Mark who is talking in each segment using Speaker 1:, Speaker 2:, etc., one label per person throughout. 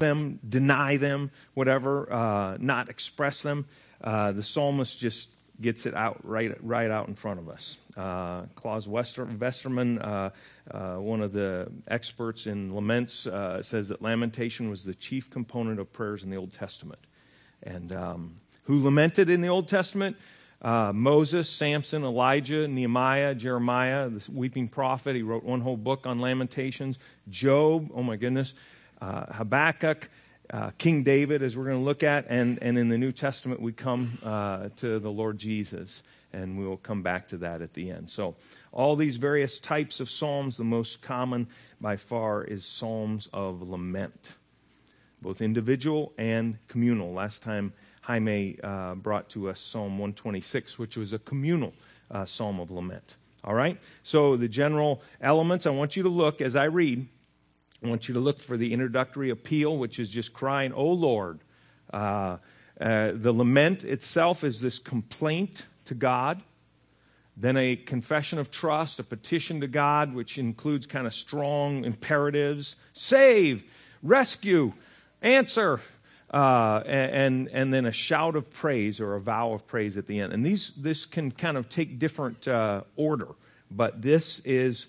Speaker 1: them, deny them, whatever, uh, not express them. Uh, the psalmist just gets it out right, right out in front of us. Uh, Claus Wester, Westermann, uh, uh, one of the experts in laments, uh, says that lamentation was the chief component of prayers in the Old Testament. And um, who lamented in the Old Testament? Uh, Moses, Samson, Elijah, Nehemiah, Jeremiah, the weeping prophet. He wrote one whole book on lamentations. Job, oh my goodness, uh, Habakkuk, uh, King David, as we're going to look at. And, and in the New Testament, we come uh, to the Lord Jesus. And we will come back to that at the end. So, all these various types of psalms, the most common by far is psalms of lament, both individual and communal. Last time, Jaime uh, brought to us Psalm 126, which was a communal uh, psalm of lament. All right? So, the general elements, I want you to look as I read. I want you to look for the introductory appeal, which is just crying, Oh Lord. Uh, uh the lament itself is this complaint to God. Then a confession of trust, a petition to God, which includes kind of strong imperatives save, rescue, answer, uh, and, and then a shout of praise or a vow of praise at the end. And these, this can kind of take different uh, order, but this is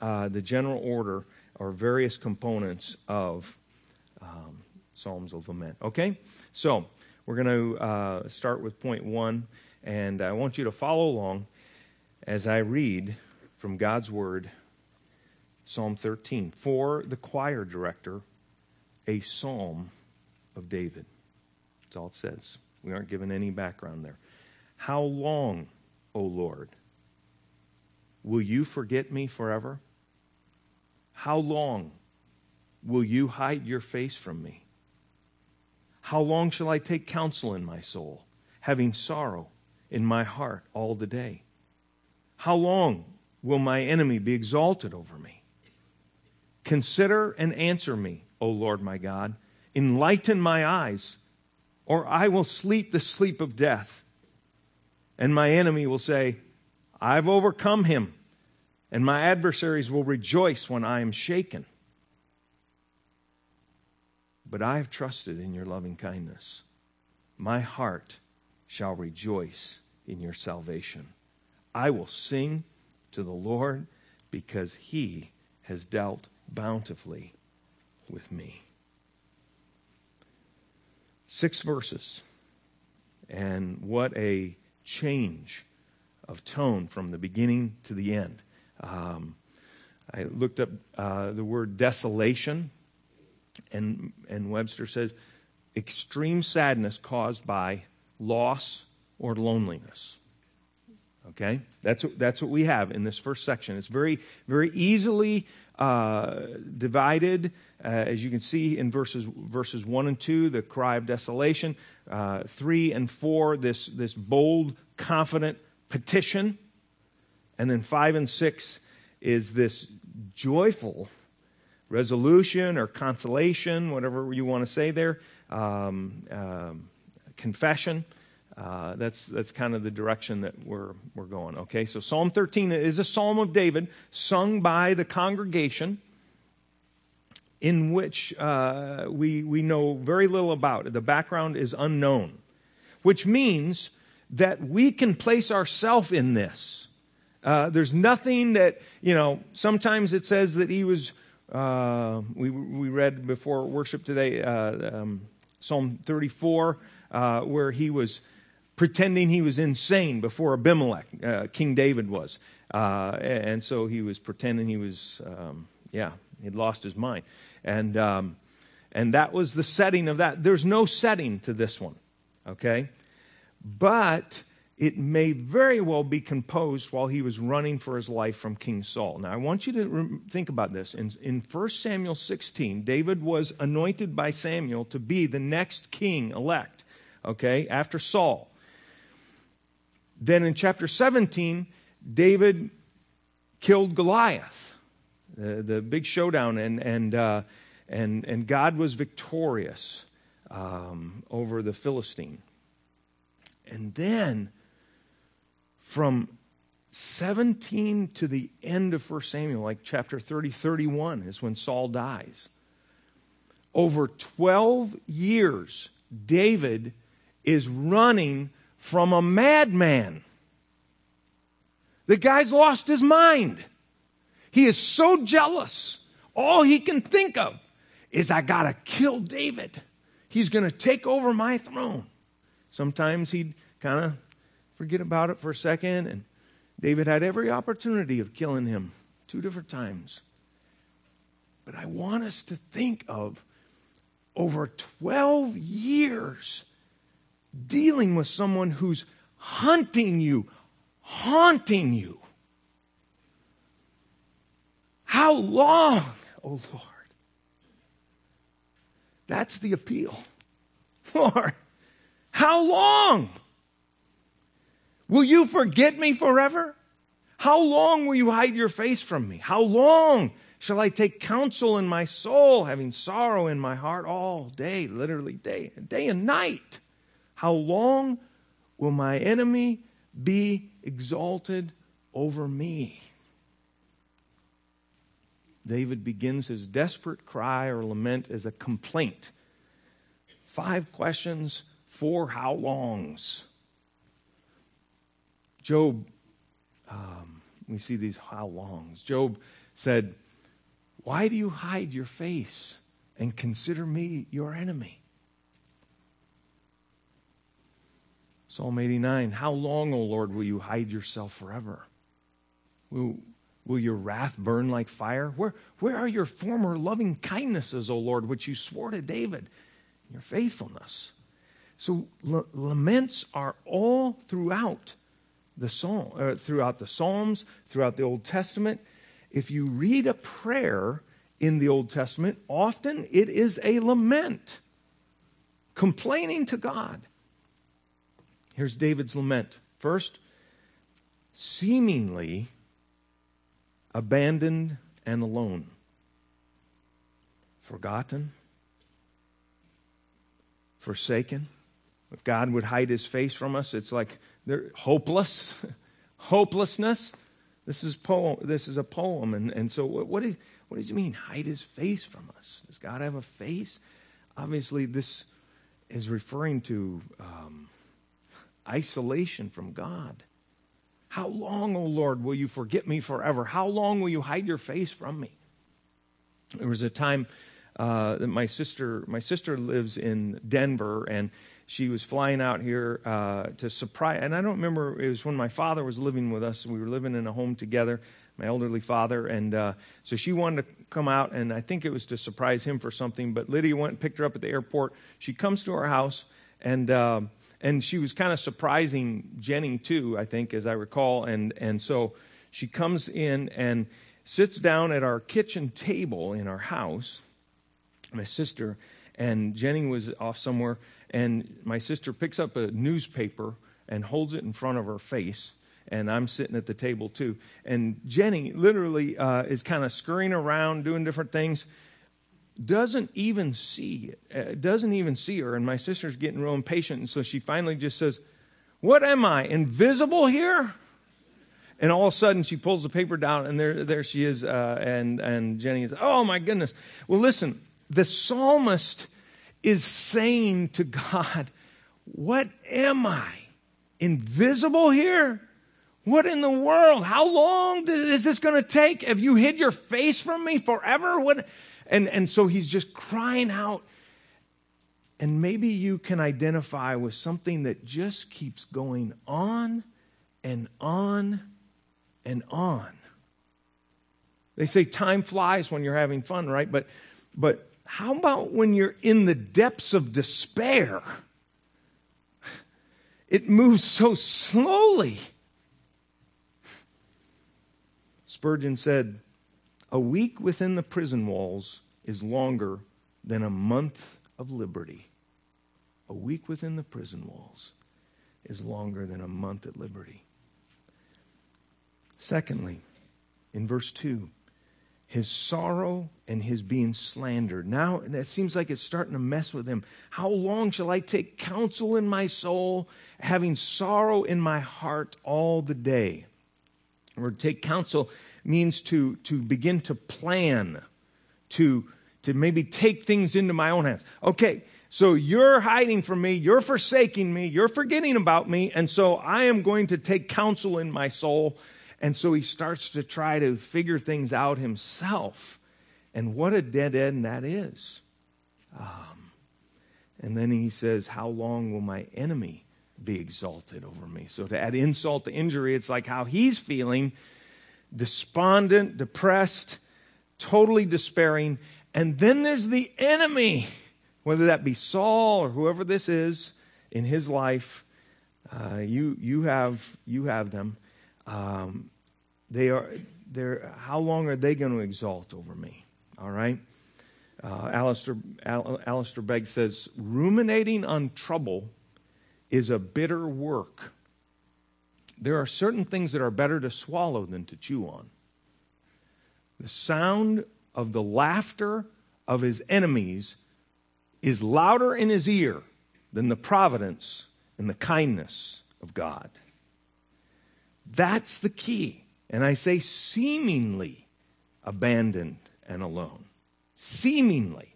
Speaker 1: uh, the general order or various components of um, Psalms of Lament. Okay? So we're going to uh, start with point one, and I want you to follow along as I read from God's Word, Psalm 13. For the choir director, a psalm of David. That's all it says. We aren't given any background there. How long, O Lord, will you forget me forever? How long will you hide your face from me? How long shall I take counsel in my soul, having sorrow in my heart all the day? How long will my enemy be exalted over me? Consider and answer me, O Lord my God Enlighten my eyes, or I will sleep the sleep of death. And my enemy will say, I've overcome him, and my adversaries will rejoice when I am shaken. But I have trusted in your loving kindness. My heart shall rejoice in your salvation. I will sing to the Lord because he has dealt bountifully with me. Six verses. And what a change of tone from the beginning to the end. Um, I looked up uh, the word desolation, and, and Webster says extreme sadness caused by loss or loneliness. Okay? That's that's what we have in this first section. It's very, very easily uh, divided, uh, as you can see in verses, verses 1 and 2, the cry of desolation. Uh, 3 and 4, this, this bold, confident petition. And then 5 and 6 is this joyful resolution or consolation, whatever you want to say there, um, um, confession. Uh, that's that's kind of the direction that we're we're going. Okay, so Psalm 13 is a psalm of David sung by the congregation, in which uh, we we know very little about. The background is unknown, which means that we can place ourselves in this. Uh, there's nothing that you know. Sometimes it says that he was. Uh, we we read before worship today uh, um, Psalm 34, uh, where he was pretending he was insane before Abimelech, uh, King David was. Uh, and so he was pretending he was, um, yeah, he'd lost his mind. And, um, and that was the setting of that. There's no setting to this one, okay? But it may very well be composed while he was running for his life from King Saul. Now, I want you to think about this. In, in 1 Samuel 16, David was anointed by Samuel to be the next king elect, okay, after Saul. Then in chapter 17, David killed Goliath, the, the big showdown, and, and, uh, and, and God was victorious um, over the Philistine. And then from 17 to the end of 1 Samuel, like chapter 30, 31, is when Saul dies. over 12 years, David is running from a madman. The guy's lost his mind. He is so jealous. All he can think of is, I gotta kill David. He's gonna take over my throne. Sometimes he'd kind of forget about it for a second, and David had every opportunity of killing him two different times. But I want us to think of over 12 years dealing with someone who's hunting you, haunting you. How long, oh Lord? That's the appeal. Lord, how long? Will you forget me forever? How long will you hide your face from me? How long shall I take counsel in my soul, having sorrow in my heart all day, literally day, day and night? How long will my enemy be exalted over me? David begins his desperate cry or lament as a complaint. Five questions, four how longs. Job, um, we see these how longs. Job said, Why do you hide your face and consider me your enemy? Psalm 89 How long, O Lord, will you hide yourself forever? Will, will your wrath burn like fire? Where, where are your former loving kindnesses, O Lord, which you swore to David? Your faithfulness. So l- laments are all throughout the psalm, uh, throughout the Psalms, throughout the Old Testament. If you read a prayer in the Old Testament, often it is a lament, complaining to God. Here's David's lament. First, seemingly abandoned and alone, forgotten, forsaken. If God would hide his face from us, it's like they're hopeless, hopelessness. This is poem. This is a poem, and and so what, what is what does it mean? Hide His face from us? Does God have a face? Obviously, this is referring to um, isolation from God. How long, O oh Lord, will you forget me forever? How long will you hide your face from me? There was a time uh, that my sister, my sister lives in Denver, and she was flying out here uh, to surprise. And I don't remember, it was when my father was living with us. We were living in a home together, my elderly father. And uh, so she wanted to come out, and I think it was to surprise him for something. But Lydia went and picked her up at the airport. She comes to our house, and. Uh, and she was kind of surprising Jenny too, I think, as I recall. And and so she comes in and sits down at our kitchen table in our house. My sister and Jenny was off somewhere, and my sister picks up a newspaper and holds it in front of her face and I'm sitting at the table too. And Jenny literally uh, is kind of scurrying around, doing different things. Doesn't even see it. Uh, doesn't even see her. And my sister's getting real impatient, and so she finally just says, "What am I invisible here?" And all of a sudden, she pulls the paper down, and there, there she is. Uh, and and Jenny is, "Oh my goodness!" Well, listen, the psalmist is saying to God, What am I? Invisible here? What in the world? How long is this going to take? Have you hid your face from me forever? What? And, and so he's just crying out. And maybe you can identify with something that just keeps going on and on and on. They say time flies when you're having fun, right? But, but how about when you're in the depths of despair? It moves so slowly. Spurgeon said, A week within the prison walls is longer than a month of liberty. A week within the prison walls is longer than a month at liberty. Secondly, in verse 2, his sorrow and his being slandered. Now it seems like it's starting to mess with him. How long shall I take counsel in my soul, having sorrow in my heart all the day? Or take counsel means to, to begin to plan, to, to maybe take things into my own hands. Okay, so you're hiding from me, you're forsaking me, you're forgetting about me, and so I am going to take counsel in my soul. And so he starts to try to figure things out himself. And what a dead end that is. Um, and then he says, How long will my enemy be exalted over me? So to add insult to injury, it's like how he's feeling despondent, depressed, totally despairing. And then there's the enemy, whether that be Saul or whoever this is in his life. Uh, you, you, have, you have them. Um, they are, they're, how long are they going to exalt over me? All right? Uh, Alistair, Al, Alistair Begg says, ruminating on trouble is a bitter work. There are certain things that are better to swallow than to chew on. The sound of the laughter of his enemies is louder in his ear than the providence and the kindness of God. That's the key. And I say seemingly abandoned and alone. Seemingly.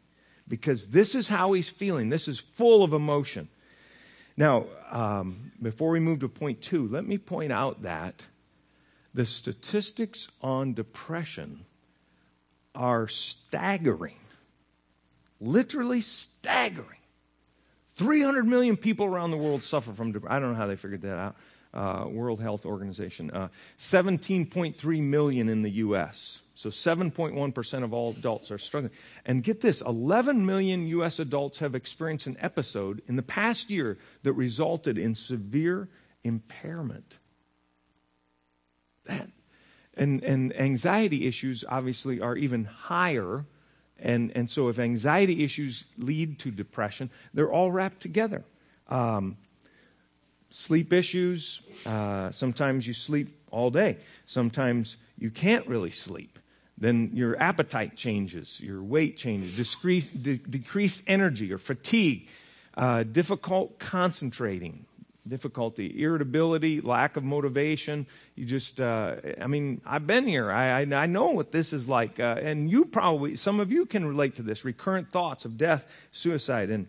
Speaker 1: Because this is how he's feeling. This is full of emotion. Now, um, before we move to point two, let me point out that the statistics on depression are staggering. Literally staggering. 300 million people around the world suffer from depression. I don't know how they figured that out uh, World Health Organization. Uh, 17.3 million in the U.S. So 7.1% of all adults are struggling. And get this 11 million U.S. adults have experienced an episode in the past year that resulted in severe impairment. That. And, and anxiety issues obviously are even higher. And, and so if anxiety issues lead to depression, they're all wrapped together. Um, sleep issues. Uh, sometimes you sleep all day. Sometimes you can't really sleep. Then your appetite changes, your weight changes, decreased, de- decreased energy or fatigue, uh, difficult concentrating, difficulty, irritability, lack of motivation. You just, uh, I mean, I've been here. I, I, I know what this is like. Uh, and you probably, some of you can relate to this recurrent thoughts of death, suicide. And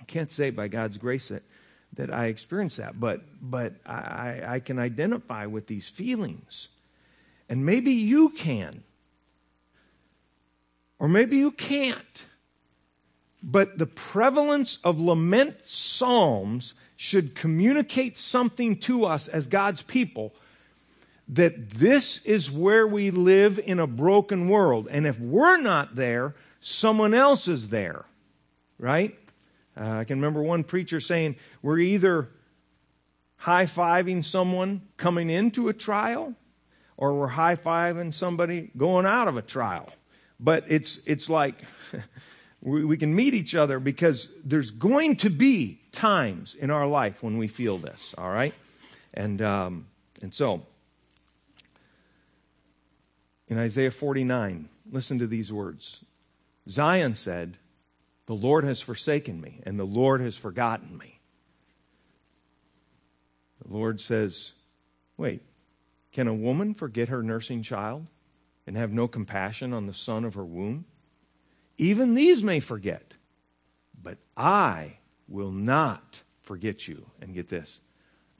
Speaker 1: I can't say by God's grace that that I experience that, but but I, I can identify with these feelings. And maybe you can. Or maybe you can't. But the prevalence of lament psalms should communicate something to us as God's people that this is where we live in a broken world. And if we're not there, someone else is there. Right? Uh, I can remember one preacher saying, We're either high fiving someone coming into a trial, or we're high fiving somebody going out of a trial. But it's, it's like we, we can meet each other because there's going to be times in our life when we feel this, all right? And, um, and so, in Isaiah 49, listen to these words Zion said, the Lord has forsaken me, and the Lord has forgotten me. The Lord says, Wait, can a woman forget her nursing child and have no compassion on the son of her womb? Even these may forget, but I will not forget you. And get this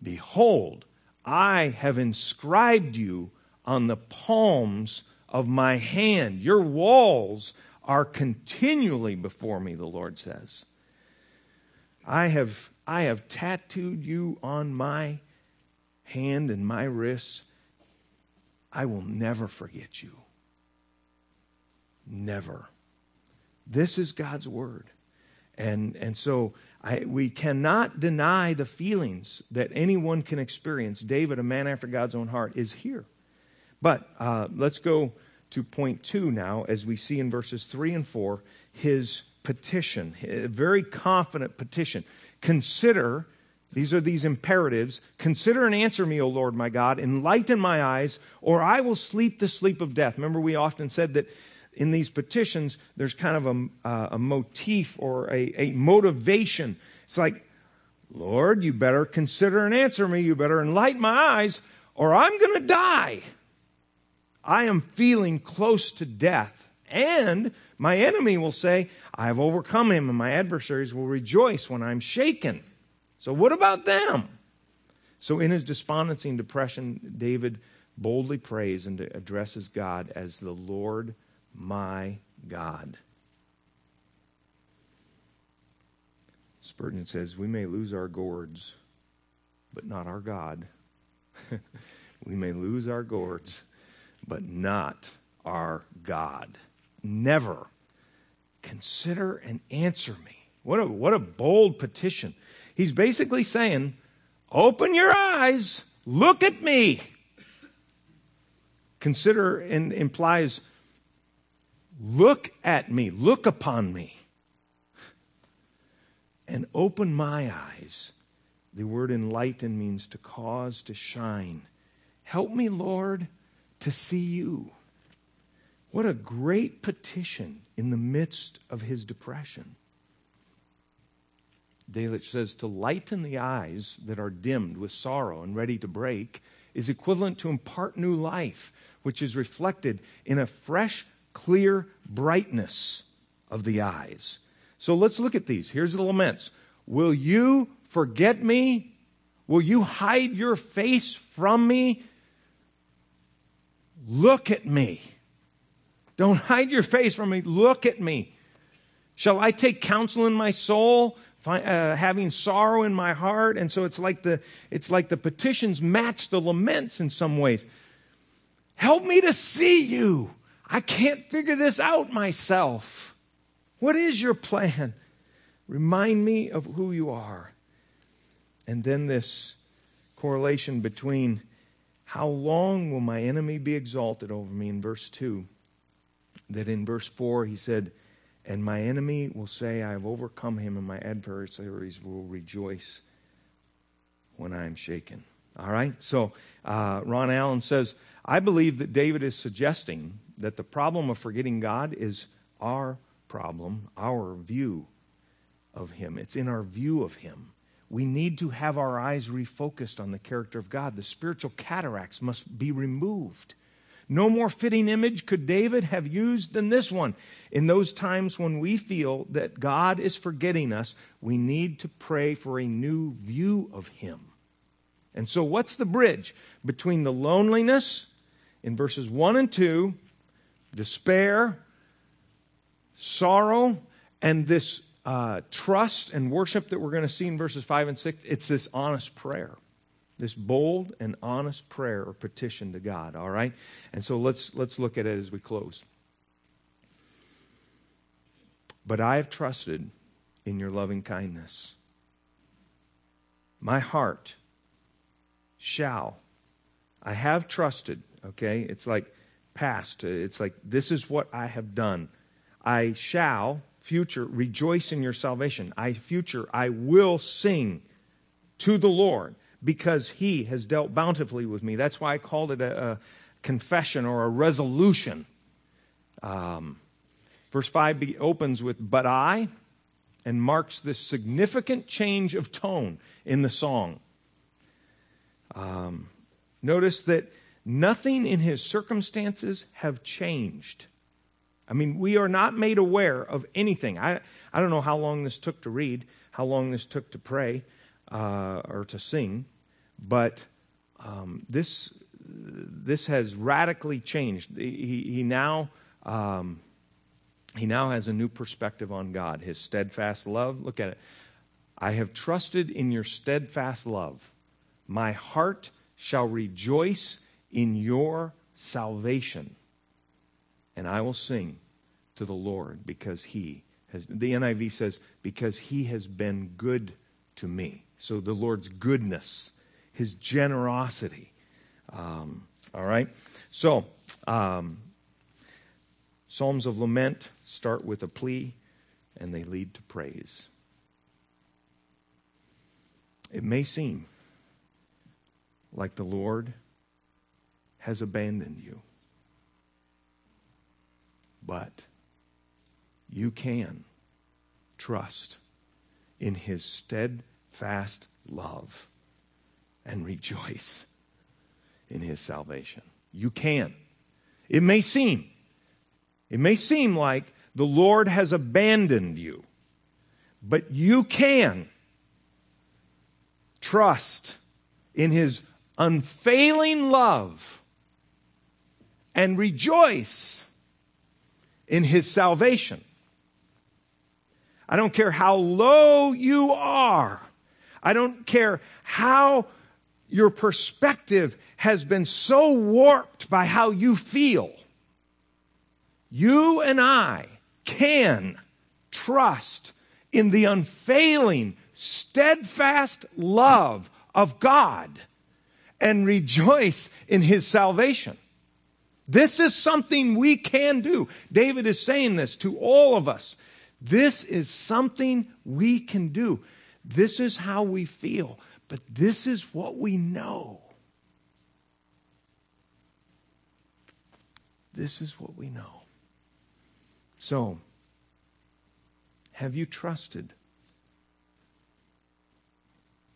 Speaker 1: Behold, I have inscribed you on the palms of my hand. Your walls are continually before me, the Lord says. I have, I have tattooed you on my hand and my wrists. I will never forget you. Never. This is God's word. And, and so I, we cannot deny the feelings that anyone can experience. David, a man after God's own heart, is here. But uh, let's go to point two now, as we see in verses three and four, his petition, a very confident petition. Consider, these are these imperatives, consider and answer me, O Lord my God, enlighten my eyes, or I will sleep the sleep of death. Remember, we often said that in these petitions, there's kind of a, uh, a motif or a, a motivation. It's like, Lord, you better consider and answer me. You better enlighten my eyes, or I'm going to die. I am feeling close to death, and My enemy will say, I have overcome him, and my adversaries will rejoice when I'm shaken. So, what about them? So, in his despondency and depression, David boldly prays and addresses God as the Lord my God. Spurgeon says, We may lose our gourds, but not our God. we may lose our gourds, but not our God. Never consider and answer me. What a, what a bold petition. He's basically saying, Open your eyes, look at me. Consider and implies, Look at me, look upon me, and open my eyes. The word enlighten means to cause to shine. Help me, Lord, to see you. What a great petition in the midst of his depression. Delitzsch says to lighten the eyes that are dimmed with sorrow and ready to break is equivalent to impart new life, which is reflected in a fresh, clear brightness of the eyes. So let's look at these. Here's the laments. Will you forget me? Will you hide your face from me? Look at me. Don't hide your face from me. Look at me. Shall I take counsel in my soul, uh, having sorrow in my heart? And so it's like the it's like the petitions match the laments in some ways. Help me to see you. I can't figure this out myself. What is your plan? Remind me of who you are. And then this correlation between how long will my enemy be exalted over me in verse 2 that in verse 4 he said, And my enemy will say, I have overcome him, and my adversaries will rejoice when I am shaken. All right? So uh, Ron Allen says, I believe that David is suggesting that the problem of forgetting God is our problem, our view of him. It's in our view of him. We need to have our eyes refocused on the character of God. The spiritual cataracts must be removed. No more fitting image could David have used than this one. In those times when we feel that God is forgetting us, we need to pray for a new view of Him. And so, what's the bridge between the loneliness in verses 1 and 2, despair, sorrow, and this uh, trust and worship that we're going to see in verses 5 and 6? It's this honest prayer this bold and honest prayer or petition to God, all right? And so let's let's look at it as we close. But I have trusted in your loving kindness. My heart shall I have trusted, okay? It's like past. It's like this is what I have done. I shall future rejoice in your salvation. I future I will sing to the Lord because he has dealt bountifully with me. That's why I called it a, a confession or a resolution. Um, verse 5 be, opens with, But I, and marks this significant change of tone in the song. Um, notice that nothing in his circumstances have changed. I mean, we are not made aware of anything. I, I don't know how long this took to read, how long this took to pray uh, or to sing. But um, this this has radically changed. He, he now um, he now has a new perspective on God. His steadfast love. Look at it. I have trusted in your steadfast love. My heart shall rejoice in your salvation, and I will sing to the Lord because he has. The NIV says because he has been good to me. So the Lord's goodness his generosity. Um, all right? So, um, Psalms of Lament start with a plea and they lead to praise. It may seem like the Lord has abandoned you, but you can trust in his steadfast love and rejoice in his salvation. You can. It may seem, it may seem like the Lord has abandoned you. But you can trust in his unfailing love and rejoice in his salvation. I don't care how low you are. I don't care how your perspective has been so warped by how you feel. You and I can trust in the unfailing, steadfast love of God and rejoice in his salvation. This is something we can do. David is saying this to all of us. This is something we can do. This is how we feel, but this is what we know. This is what we know. So, have you trusted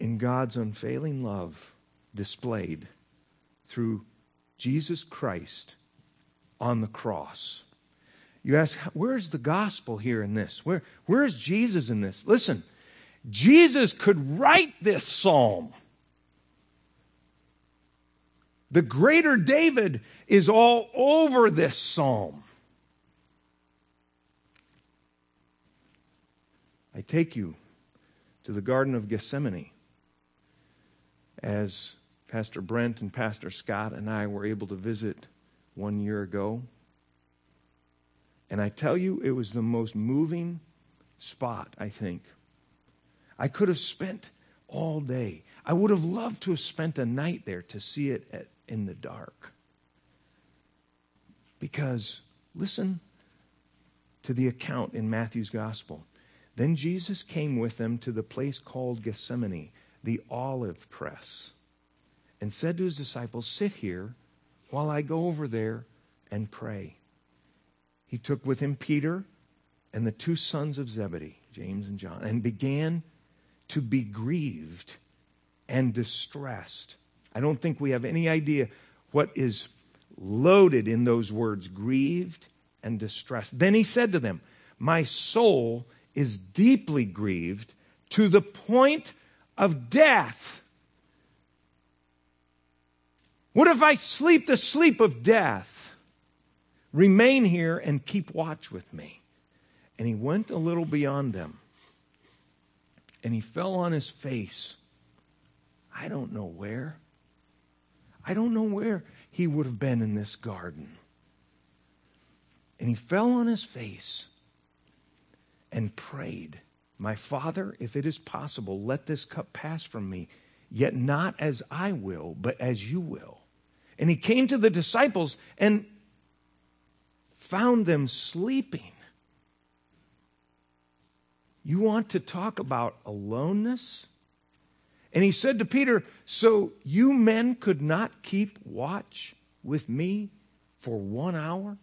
Speaker 1: in God's unfailing love displayed through Jesus Christ on the cross? You ask, where's the gospel here in this? Where, where's Jesus in this? Listen, Jesus could write this psalm. The greater David is all over this psalm. I take you to the Garden of Gethsemane as Pastor Brent and Pastor Scott and I were able to visit one year ago. And I tell you, it was the most moving spot, I think. I could have spent all day. I would have loved to have spent a night there to see it at, in the dark. Because, listen to the account in Matthew's Gospel. Then Jesus came with them to the place called Gethsemane, the olive press, and said to his disciples, Sit here while I go over there and pray. He took with him Peter and the two sons of Zebedee, James and John, and began to be grieved and distressed. I don't think we have any idea what is loaded in those words grieved and distressed. Then he said to them, My soul is deeply grieved to the point of death. What if I sleep the sleep of death? Remain here and keep watch with me. And he went a little beyond them. And he fell on his face. I don't know where. I don't know where he would have been in this garden. And he fell on his face and prayed, My Father, if it is possible, let this cup pass from me, yet not as I will, but as you will. And he came to the disciples and found them sleeping. You want to talk about aloneness? And he said to Peter, So you men could not keep watch with me for one hour?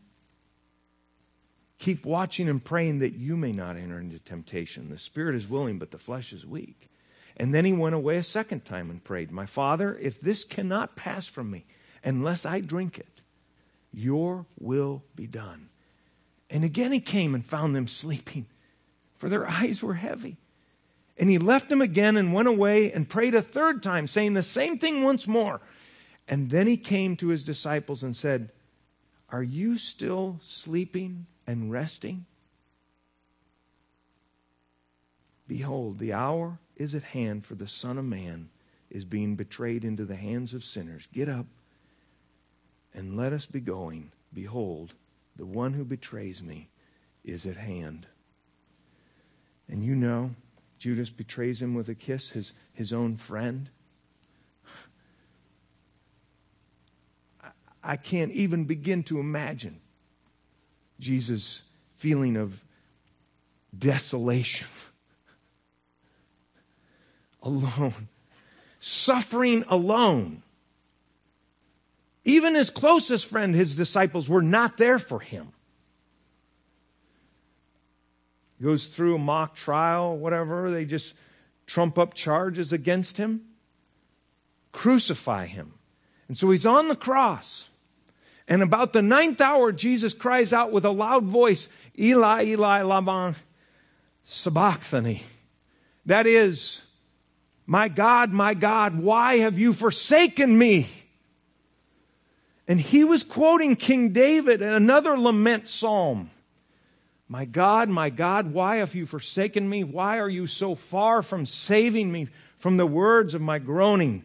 Speaker 1: Keep watching and praying that you may not enter into temptation. The spirit is willing, but the flesh is weak. And then he went away a second time and prayed, My Father, if this cannot pass from me unless I drink it, your will be done. And again he came and found them sleeping, for their eyes were heavy. And he left them again and went away and prayed a third time, saying the same thing once more. And then he came to his disciples and said, Are you still sleeping and resting? Behold, the hour is at hand for the Son of Man is being betrayed into the hands of sinners. Get up and let us be going. Behold, the one who betrays me is at hand. And you know, Judas betrays him with a kiss, his, his own friend. I can't even begin to imagine Jesus' feeling of desolation, alone, suffering alone. Even his closest friend, his disciples, were not there for him. He goes through a mock trial, whatever, they just trump up charges against him, crucify him. And so he's on the cross. And about the ninth hour, Jesus cries out with a loud voice, Eli, Eli, lama sabachthani. That is, my God, my God, why have you forsaken me? And he was quoting King David in another lament psalm. My God, my God, why have you forsaken me? Why are you so far from saving me from the words of my groaning?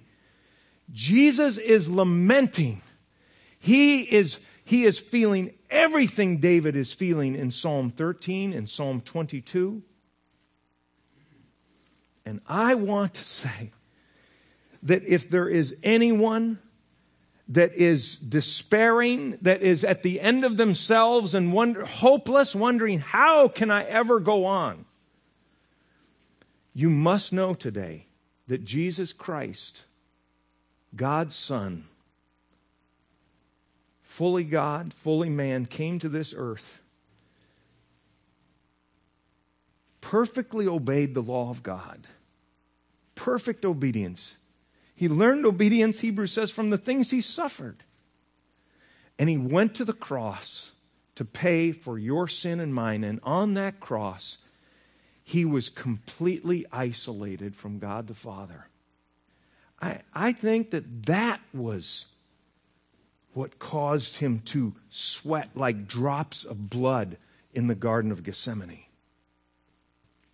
Speaker 1: Jesus is lamenting. He is, he is feeling everything David is feeling in Psalm 13 and Psalm 22. And I want to say that if there is anyone that is despairing, that is at the end of themselves and wonder, hopeless, wondering, how can I ever go on? You must know today that Jesus Christ, God's Son, fully God, fully man, came to this earth, perfectly obeyed the law of God, perfect obedience he learned obedience, Hebrews says, from the things he suffered. And he went to the cross to pay for your sin and mine. And on that cross, he was completely isolated from God the Father. I, I think that that was what caused him to sweat like drops of blood in the Garden of Gethsemane.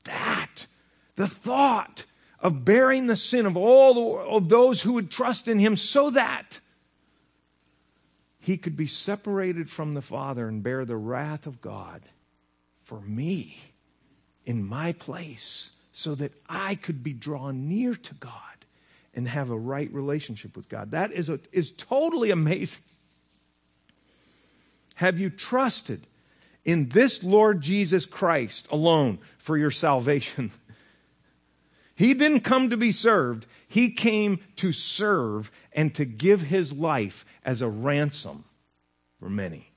Speaker 1: That, the thought of bearing the sin of all the, of those who would trust in him so that he could be separated from the Father and bear the wrath of God for me in my place so that I could be drawn near to God and have a right relationship with God. That is, a, is totally amazing. Have you trusted in this Lord Jesus Christ alone for your salvation? He didn't come to be served. He came to serve and to give his life as a ransom for many.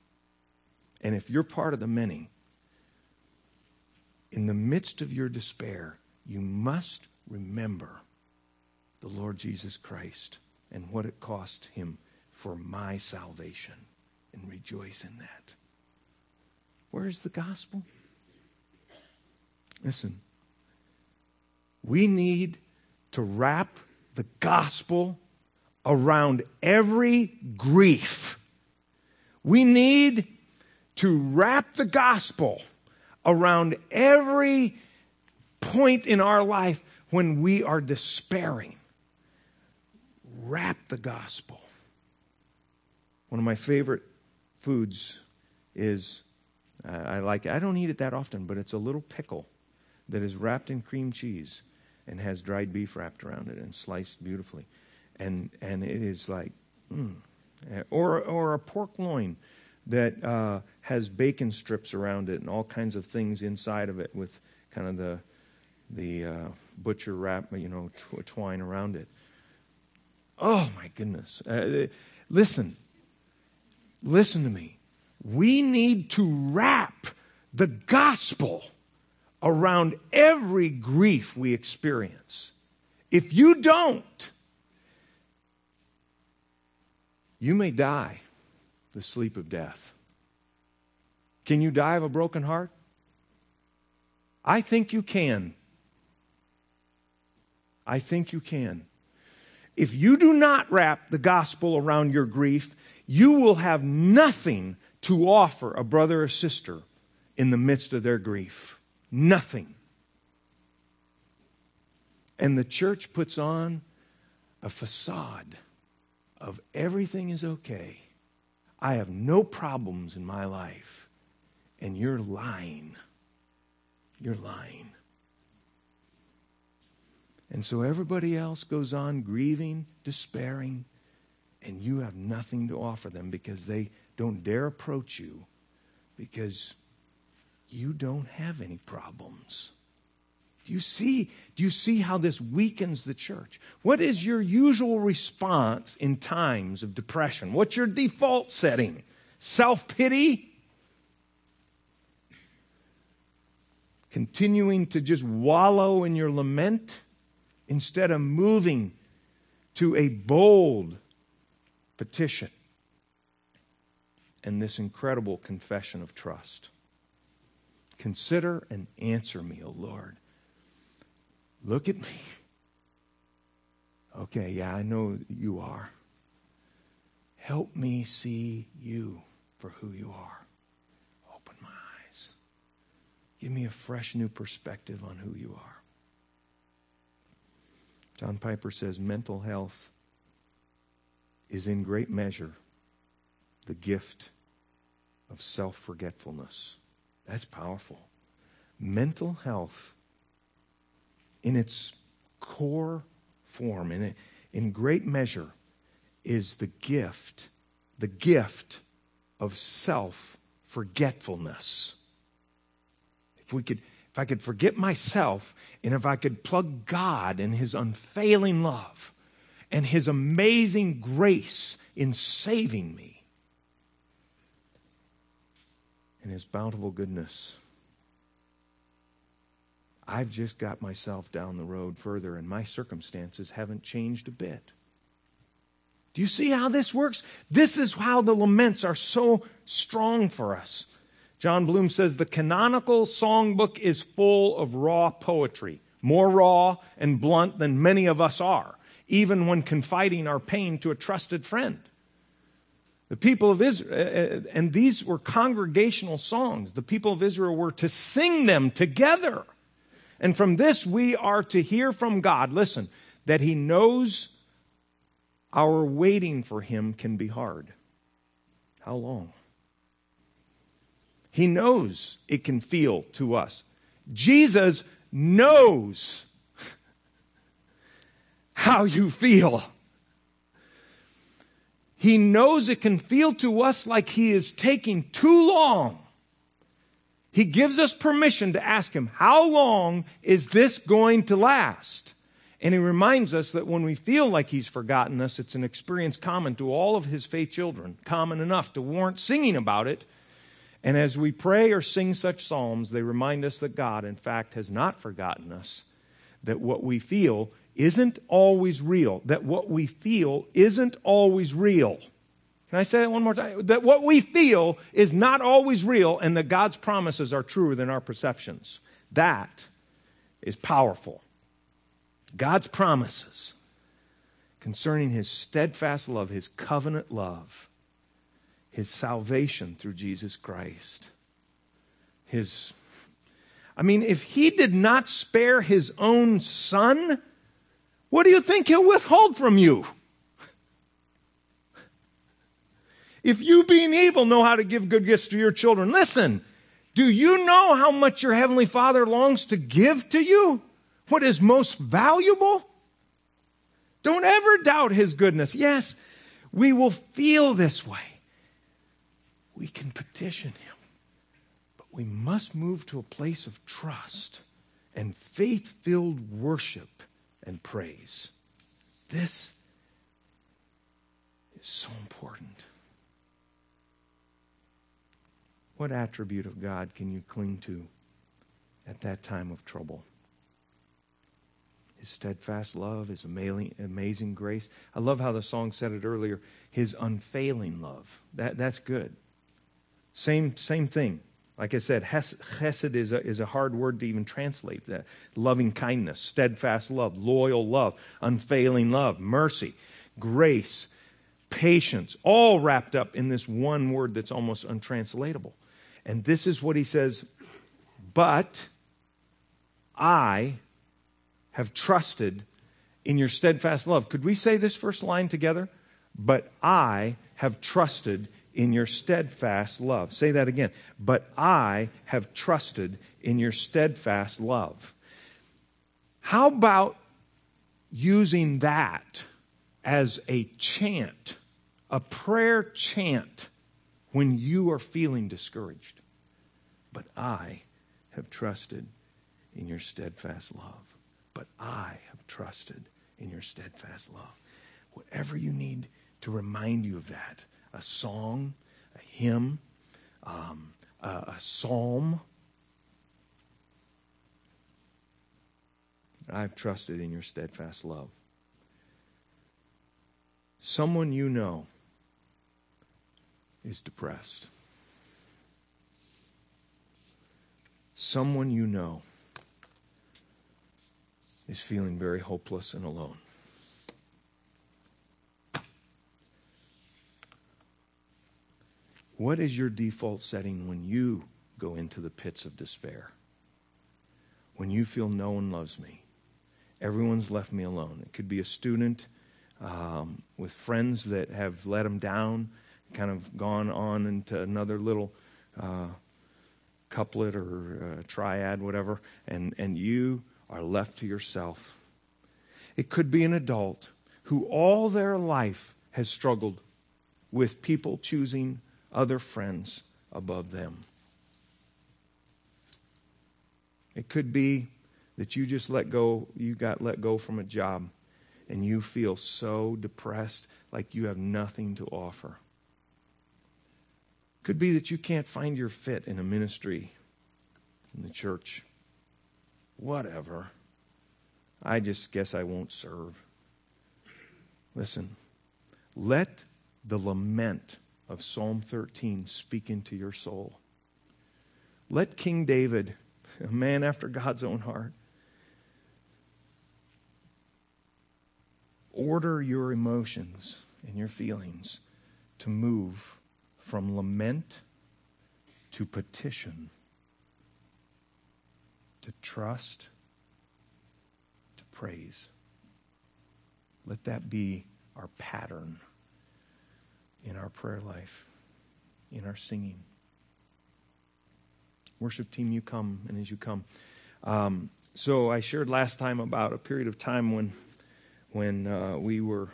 Speaker 1: And if you're part of the many, in the midst of your despair, you must remember the Lord Jesus Christ and what it cost him for my salvation and rejoice in that. Where's the gospel? Listen, we need to wrap the gospel around every grief. We need to wrap the gospel around every point in our life when we are despairing. Wrap the gospel. One of my favorite foods is uh, I like I don't eat it that often, but it's a little pickle that is wrapped in cream cheese and has dried beef wrapped around it and sliced beautifully. And, and it is like, mm. Or, or a pork loin that uh, has bacon strips around it and all kinds of things inside of it with kind of the, the uh, butcher wrap, you know, tw- twine around it. Oh my goodness. Uh, listen, listen to me. We need to wrap the gospel around every grief we experience. If you don't, you may die the sleep of death. Can you die of a broken heart? I think you can. I think you can. If you do not wrap the gospel around your grief, you will have nothing to offer a brother or sister in the midst of their grief. Nothing. And the church puts on a facade of everything is okay. I have no problems in my life. And you're lying. You're lying. And so everybody else goes on grieving, despairing, and you have nothing to offer them because they don't dare approach you because you don't have any problems. Do you see? Do you see how this weakens the church? What is your usual response in times of depression? What's your default setting? Self pity? Continuing to just wallow in your lament instead of moving to a bold petition. and this incredible confession of trust. Consider and answer me, O Lord. Look at me. Okay, yeah, I know you are. Help me see you for who you are. Open my eyes. Give me a fresh new perspective on who you are. John Piper says mental health is in great measure the gift of self forgetfulness. That's powerful. Mental health, in its core form, in, in great measure, is the gift, the gift of self forgetfulness. If we could, if I could forget myself, and if I could plug God and His unfailing love and His amazing grace in saving me, and His bountiful goodness. I've just got myself down the road further, and my circumstances haven't changed a bit. Do you see how this works? This is how the laments are so strong for us. Jon Bloom says the canonical songbook is full of raw poetry, more raw and blunt than many of us are, even when confiding our pain to a trusted friend. The people of Israel, uh, uh, and these were congregational songs. The people of Israel were to sing them together. And from this, we are to hear from God, listen, that He knows our waiting for Him can be hard. How long? He knows it can feel to us. Jesus knows how you feel. He knows it can feel to us like He is taking too long. He gives us permission to ask Him, How long is this going to last? And He reminds us that when we feel like He's forgotten us, it's an experience common to all of His faith children, common enough to warrant singing about it. And as we pray or sing such psalms, they remind us that God, in fact, has not forgotten us, that what we feel isn't always real, that what we feel isn't always real. Can I say that one more time? That what we feel is not always real and that God's promises are truer than our perceptions. That is powerful. God's promises concerning his steadfast love, his covenant love, his salvation through Jesus Christ, his I mean, if he did not spare his own son, what do you think he'll withhold from you? If you, being evil, know how to give good gifts to your children, listen, do you know how much your Heavenly Father longs to give to you? What is most valuable? Don't ever doubt His goodness. Yes, we will feel this way. We can petition Him, but we must move to a place of trust and faith filled worship and praise. This is so important. What attribute of God can you cling to at that time of trouble? His steadfast love, His amazing grace. I love how the song said it earlier. His unfailing love. That, that's good. Same, same thing. Like I said, chesed is a, is a hard word to even translate. That loving kindness, steadfast love, loyal love, unfailing love, mercy, grace, patience, all wrapped up in this one word that's almost untranslatable. And this is what he says, but I have trusted in your steadfast love. Could we say this first line together? But I have trusted in your steadfast love. Say that again. But I have trusted in your steadfast love. How about using that as a chant, a prayer chant, when you are feeling discouraged? But I have trusted in your steadfast love. But I have trusted in your steadfast love. Whatever you need to remind you of that a song, a hymn, um, a, a psalm. I've trusted in your steadfast love. Someone you know is depressed. Someone you know is feeling very hopeless and alone. What is your default setting when you go into the pits of despair? When you feel no one loves me, everyone's left me alone. It could be a student um, with friends that have let him down, kind of gone on into another little uh, couplet or uh, triad, whatever, and, and you are left to yourself. It could be an adult who all their life has struggled with people choosing other friends above them. It could be that you just let go, you got let go from a job and you feel so depressed like you have nothing to offer. Could be that you can't find your fit in a ministry in the church. Whatever. I just guess I won't serve. Listen, let the lament of Psalm 13 speak into your soul. Let King David, a man after God's own heart, order your emotions and your feelings to move from lament to petition, to trust, to praise. Let that be our pattern in our prayer life, in our singing. Worship team, you come, and as you come. Um, so I shared last time about a period of time when, when uh, we were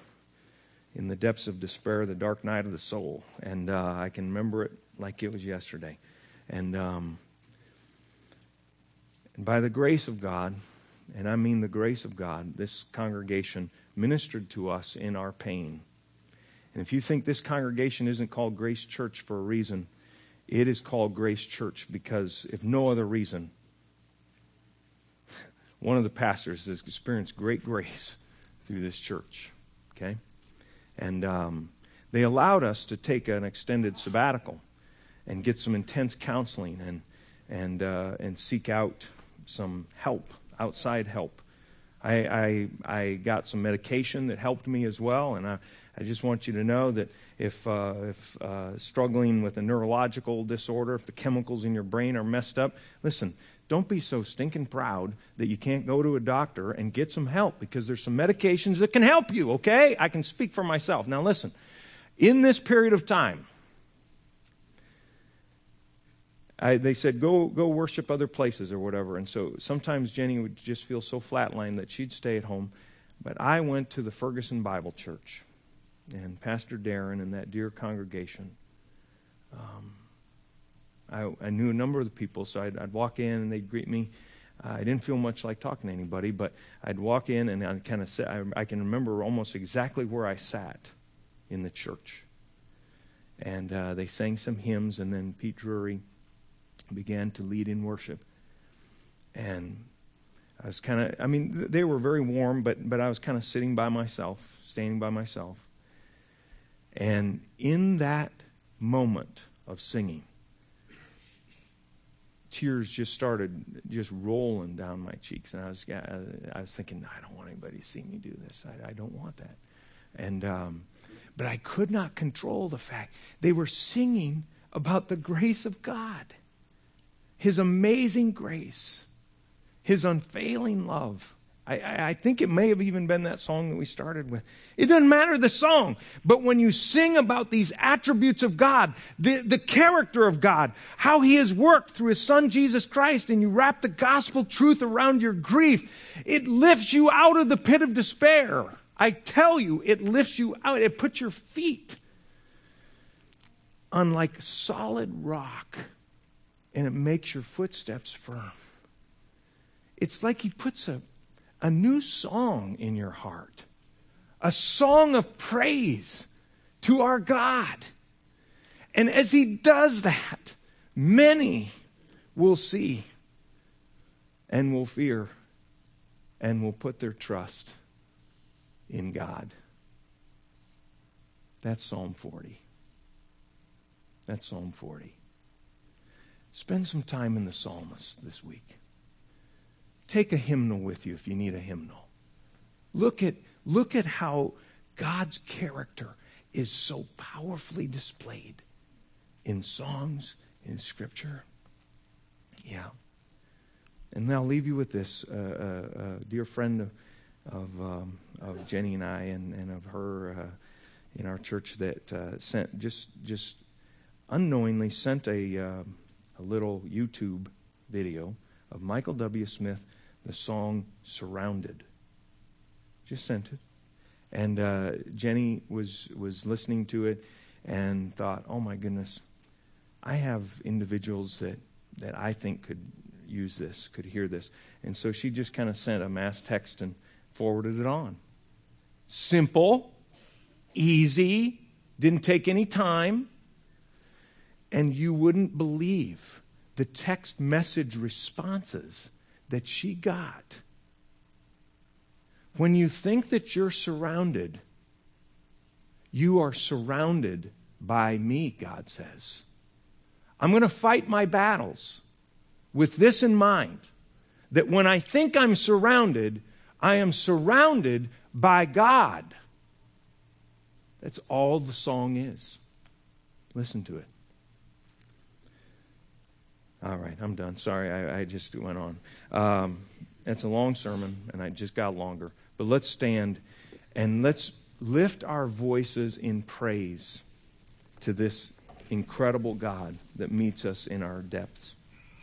Speaker 1: in the depths of despair, the dark night of the soul, and uh, I can remember it like it was yesterday. And um, and by the grace of God, and I mean the grace of God, this congregation ministered to us in our pain. And if you think this congregation isn't called Grace Church for a reason, it is called Grace Church because, if no other reason, one of the pastors has experienced great grace through this church. Okay? And um, they allowed us to take an extended sabbatical and get some intense counseling and, and, uh, and seek out some help, outside help. I, I, I got some medication that helped me as well, and I, I just want you to know that if, uh, if uh, struggling with a neurological disorder, if the chemicals in your brain are messed up, listen, don't be so stinking proud that you can't go to a doctor and get some help because there's some medications that can help you, okay? I can speak for myself. Now, listen, in this period of time, I, they said go go worship other places or whatever, and so sometimes Jenny would just feel so flatlined that she'd stay at home. But I went to the Ferguson Bible Church, and Pastor Darren and that dear congregation. Um, I, I, knew a number of the people, so I'd, I'd walk in and they'd greet me. Uh, I didn't feel much like talking to anybody, but I'd walk in and I'd kind of sit. I, I can remember almost exactly where I sat in the church. And uh, they sang some hymns, and then Pete Drury began to lead in worship. And I was kind of, I mean, they were very warm, but, but I was kind of sitting by myself, standing by myself. And in that moment of singing, tears just started just rolling down my cheeks, and I was I was thinking, I don't want anybody to see me do this. I, I don't want that. And um, but I could not control the fact they were singing about the grace of God, His amazing grace, His unfailing love. I, I, think it may have even been that song that we started with. It doesn't matter the song, but when you sing about these attributes of God, the, the character of God, how He has worked through His Son Jesus Christ, and you wrap the gospel truth around your grief, it lifts you out of the pit of despair. I tell you, it lifts you out. It puts your feet on like solid rock, and it makes your footsteps firm. It's like He puts a a new song in your heart, a song of praise to our God. And as He does that, many will see and will fear and will put their trust in God. That's Psalm 40. That's Psalm 40. Spend some time in the psalmist this week. Take a hymnal with you if you need a hymnal. Look at, look at how God's character is so powerfully displayed in songs, in scripture. Yeah. And I'll leave you with this. Uh, uh, uh, dear friend of, of, um, of, Jenny and I and, and of her uh, in our church that uh, sent, just, just unknowingly sent a, uh, a little YouTube video of Michael W. Smith, the song Surrounded. Just sent it. And uh, Jenny was, was listening to it and thought, oh my goodness, I have individuals that, that I think could use this, could hear this. And so she just kind of sent a mass text and forwarded it on. Simple, easy, didn't take any time. And you wouldn't believe the text message responses that she got when you think that you're surrounded, you are surrounded by me, God says. I'm going to fight my battles with this in mind that when I think I'm surrounded, I am surrounded by God. That's all the song is. Listen to it. All right, I'm done. Sorry, I, I just went on. Um, it's a long sermon, and I just got longer. But let's stand and let's lift our voices in praise to this incredible God that meets us in our depths.